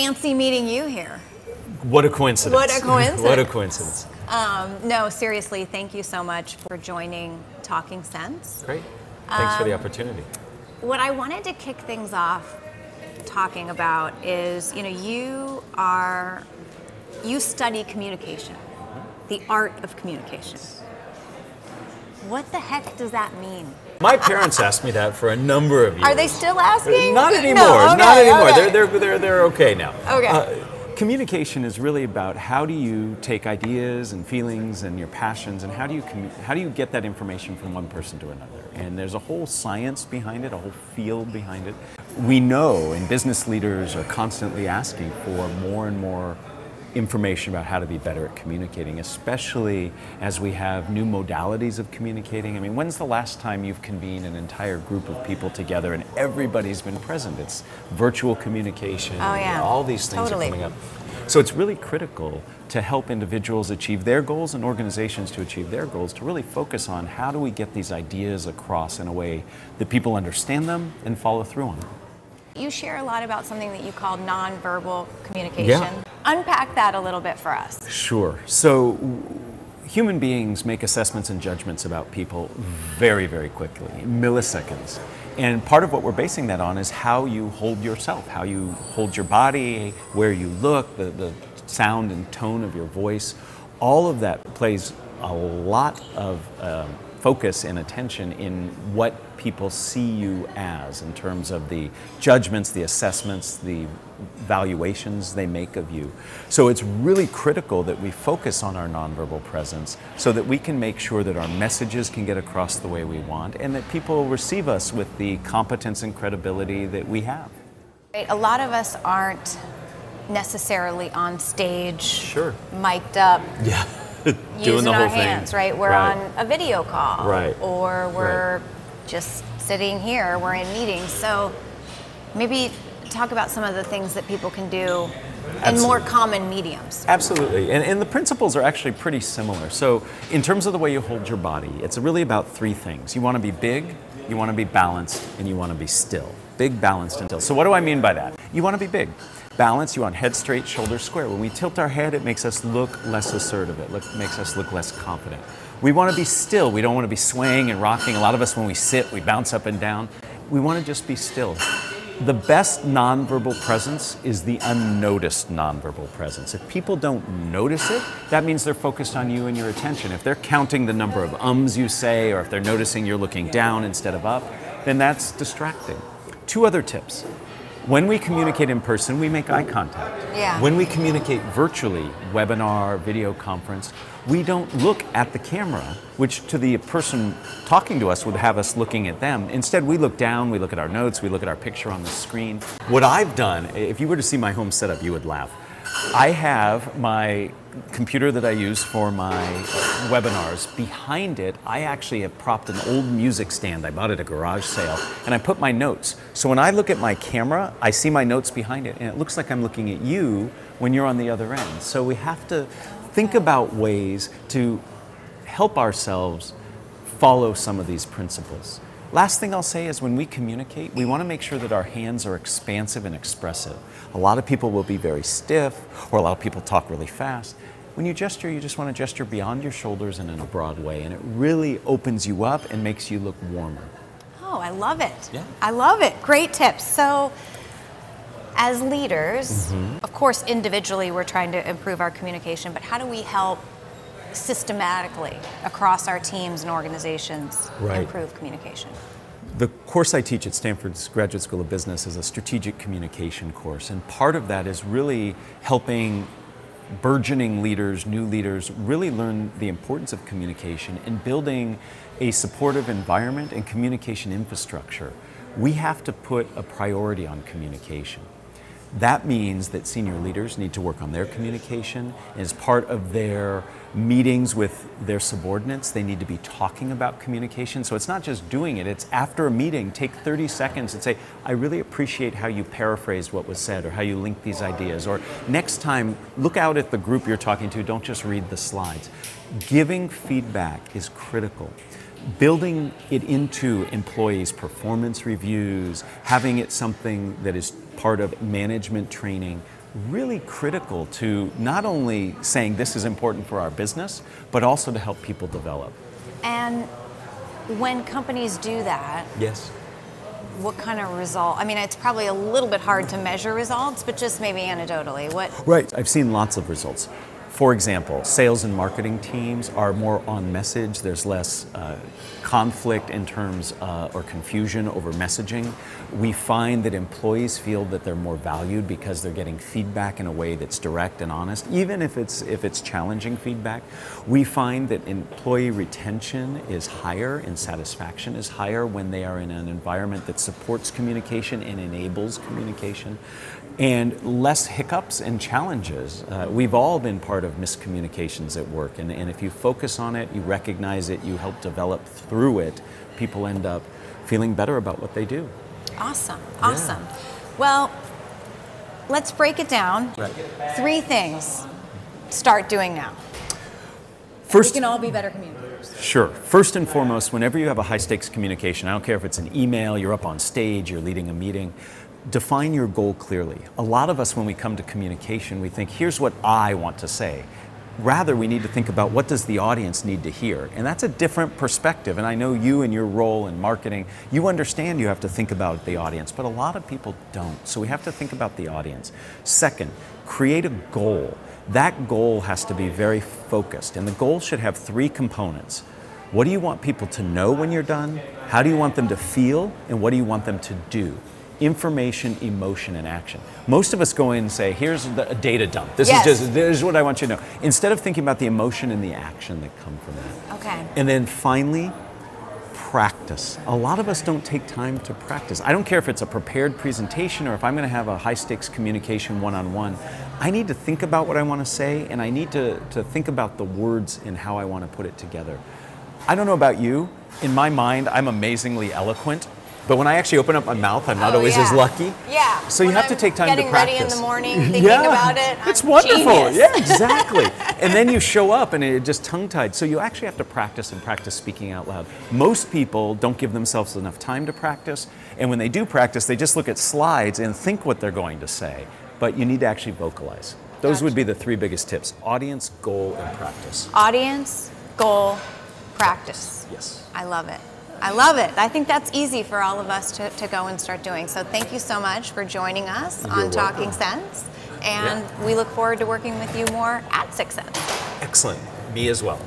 fancy meeting you here. What a coincidence. What a coincidence. what a coincidence. Um, no, seriously, thank you so much for joining Talking Sense. Great. Thanks for the Um, opportunity. What I wanted to kick things off talking about is, you know, you are, you study communication, the art of communication. What the heck does that mean? My parents asked me that for a number of years. Are they still asking? Not No, anymore. okay, not anymore. okay. They're, they're, they're, they're okay now. Okay. Uh, communication is really about how do you take ideas and feelings and your passions and how do you commu- how do you get that information from one person to another and there's a whole science behind it a whole field behind it we know and business leaders are constantly asking for more and more information about how to be better at communicating, especially as we have new modalities of communicating. I mean, when's the last time you've convened an entire group of people together and everybody's been present? It's virtual communication. Oh, yeah. All these things Totally. are coming up. So it's really critical to help individuals achieve their goals and organizations to achieve their goals to really focus on how do we get these ideas across in a way that people understand them and follow through on them. You share a lot about something that you call nonverbal communication. Yeah. Unpack that a little bit for us. Sure. So, human beings make assessments and judgments about people very, very quickly, milliseconds. And part of what we're basing that on is how you hold yourself, how you hold your body, where you look, the, the sound and tone of your voice. All of that plays a lot of um, focus and attention in what people see you as in terms of the judgments, the assessments, the valuations they make of you. So it's really critical that we focus on our nonverbal presence so that we can make sure that our messages can get across the way we want and that people receive us with the competence and credibility that we have. Right, A lot of us aren't necessarily on stage, Sure. mic'd up, Yeah. Using our hands, right? We're Right. on a video call, Right. Or we're just sitting here. We're in meetings. So maybe talk about some of the things that people can do in more common mediums. Absolutely. And, and the principles are actually pretty similar. So, in terms of the way you hold your body, it's really about three things. You want to be big, you want to be balanced, and you want to be still. Big, balanced, and still. So, what do I mean by that? You want to be big. Balance, you want head straight, shoulders square. When we tilt our head, it makes us look less assertive, it look, makes us look less confident. We want to be still. We don't want to be swaying and rocking. A lot of us, when we sit, we bounce up and down. We want to just be still. The best nonverbal presence is the unnoticed nonverbal presence. If people don't notice it, that means they're focused on you and your attention. If they're counting the number of ums you say, or if they're noticing you're looking down instead of up, then that's distracting. Two other tips. When we communicate in person, we make eye contact. Yeah. When we communicate virtually, webinar, video conference, we don't look at the camera, which to the person talking to us would have us looking at them. Instead, we look down, we look at our notes, we look at our picture on the screen. What I've done, if you were to see my home setup, you would laugh. I have my computer that I use for my webinars. Behind it, I actually have propped an old music stand. I bought it at a garage sale, and I put my notes. So when I look at my camera, I see my notes behind it, and it looks like I'm looking at you when you're on the other end. So we have to think about ways to help ourselves follow some of these principles. Last thing I'll say is when we communicate, we want to make sure that our hands are expansive and expressive. A lot of people will be very stiff, or a lot of people talk really fast. When you gesture, you just want to gesture beyond your shoulders and in a broad way, and it really opens you up and makes you look warmer. Oh, I love it. Yeah. I love it. Great tips. So, as leaders, Mm-hmm. of course, individually, we're trying to improve our communication, but how do we help systematically across our teams and organizations Right. improve communication? The course I teach at Stanford's Graduate School of Business is a strategic communication course, and part of that is really helping burgeoning leaders, new leaders, really learn the importance of communication and building a supportive environment and communication infrastructure. We have to put a priority on communication. That means that senior leaders need to work on their communication. As part of their meetings with their subordinates, they need to be talking about communication. So it's not just doing it, it's after a meeting, take 30 seconds and say, I really appreciate how you paraphrased what was said or how you linked these ideas. Or next time, look out at the group you're talking to, don't just read the slides. Giving feedback is critical building it into employees' performance reviews, having it something that is part of management training, really critical to not only saying this is important for our business, but also to help people develop. And when companies do that, Yes. what kind of result? I mean, it's probably a little bit hard to measure results, but just maybe anecdotally, what? Right. I've seen lots of results. For example, sales and marketing teams are more on message. There's less uh, conflict in terms uh, or confusion over messaging. We find that employees feel that they're more valued because they're getting feedback in a way that's direct and honest, even if it's if it's challenging feedback. We find that employee retention is higher and satisfaction is higher when they are in an environment that supports communication and enables communication and less hiccups and challenges. Uh, we've all been part of miscommunications at work, and, and if you focus on it, you recognize it, you help develop through it, people end up feeling better about what they do. Awesome, awesome. Well, let's break it down. Right. Three things. Start doing now. First, we can all be better communicators. Sure. First and foremost, whenever you have a high stakes communication, I don't care if it's an email, you're up on stage, you're leading a meeting, define your goal clearly. A lot of us, when we come to communication, we think, here's what I want to say. Rather, we need to think about what does the audience need to hear. And that's a different perspective. And I know you and your role in marketing, you understand you have to think about the audience, but a lot of people don't. So we have to think about the audience. Second, create a goal. That goal has to be very focused. And the goal should have three components. What do you want people to know when you're done? How do you want them to feel? And what do you want them to do? Information, emotion, and action. Most of us go in and say, here's the, a data dump. This Yes. is just this is what I want you to know. Instead of thinking about the emotion and the action that come from that. Okay. And then finally, practice. A lot of us don't take time to practice. I don't care if it's a prepared presentation or if I'm going to have a high stakes communication one on one. I need to think about what I want to say and I need to, to think about the words and how I want to put it together. I don't know about you. In my mind, I'm amazingly eloquent. But when I actually open up my mouth, I'm not Oh, always yeah. as lucky. Yeah. So you have to I'm take time to practice. Getting ready in the morning, thinking about it. It's I'm wonderful. genius. Yeah, exactly. and then you show up and it just tongue tied. So you actually have to practice and practice speaking out loud. Most people don't give themselves enough time to practice. And when they do practice, they just look at slides and think what they're going to say. But you need to actually vocalize. Those would be the three biggest tips audience, goal, and practice. Audience, goal, practice. Yes. I love it. I love it. I think that's easy for all of us to, to go and start doing. So thank you so much for joining us You're on Talking. Sense. And Yeah. we look forward to working with you more at Six Sense. Excellent. Me as well.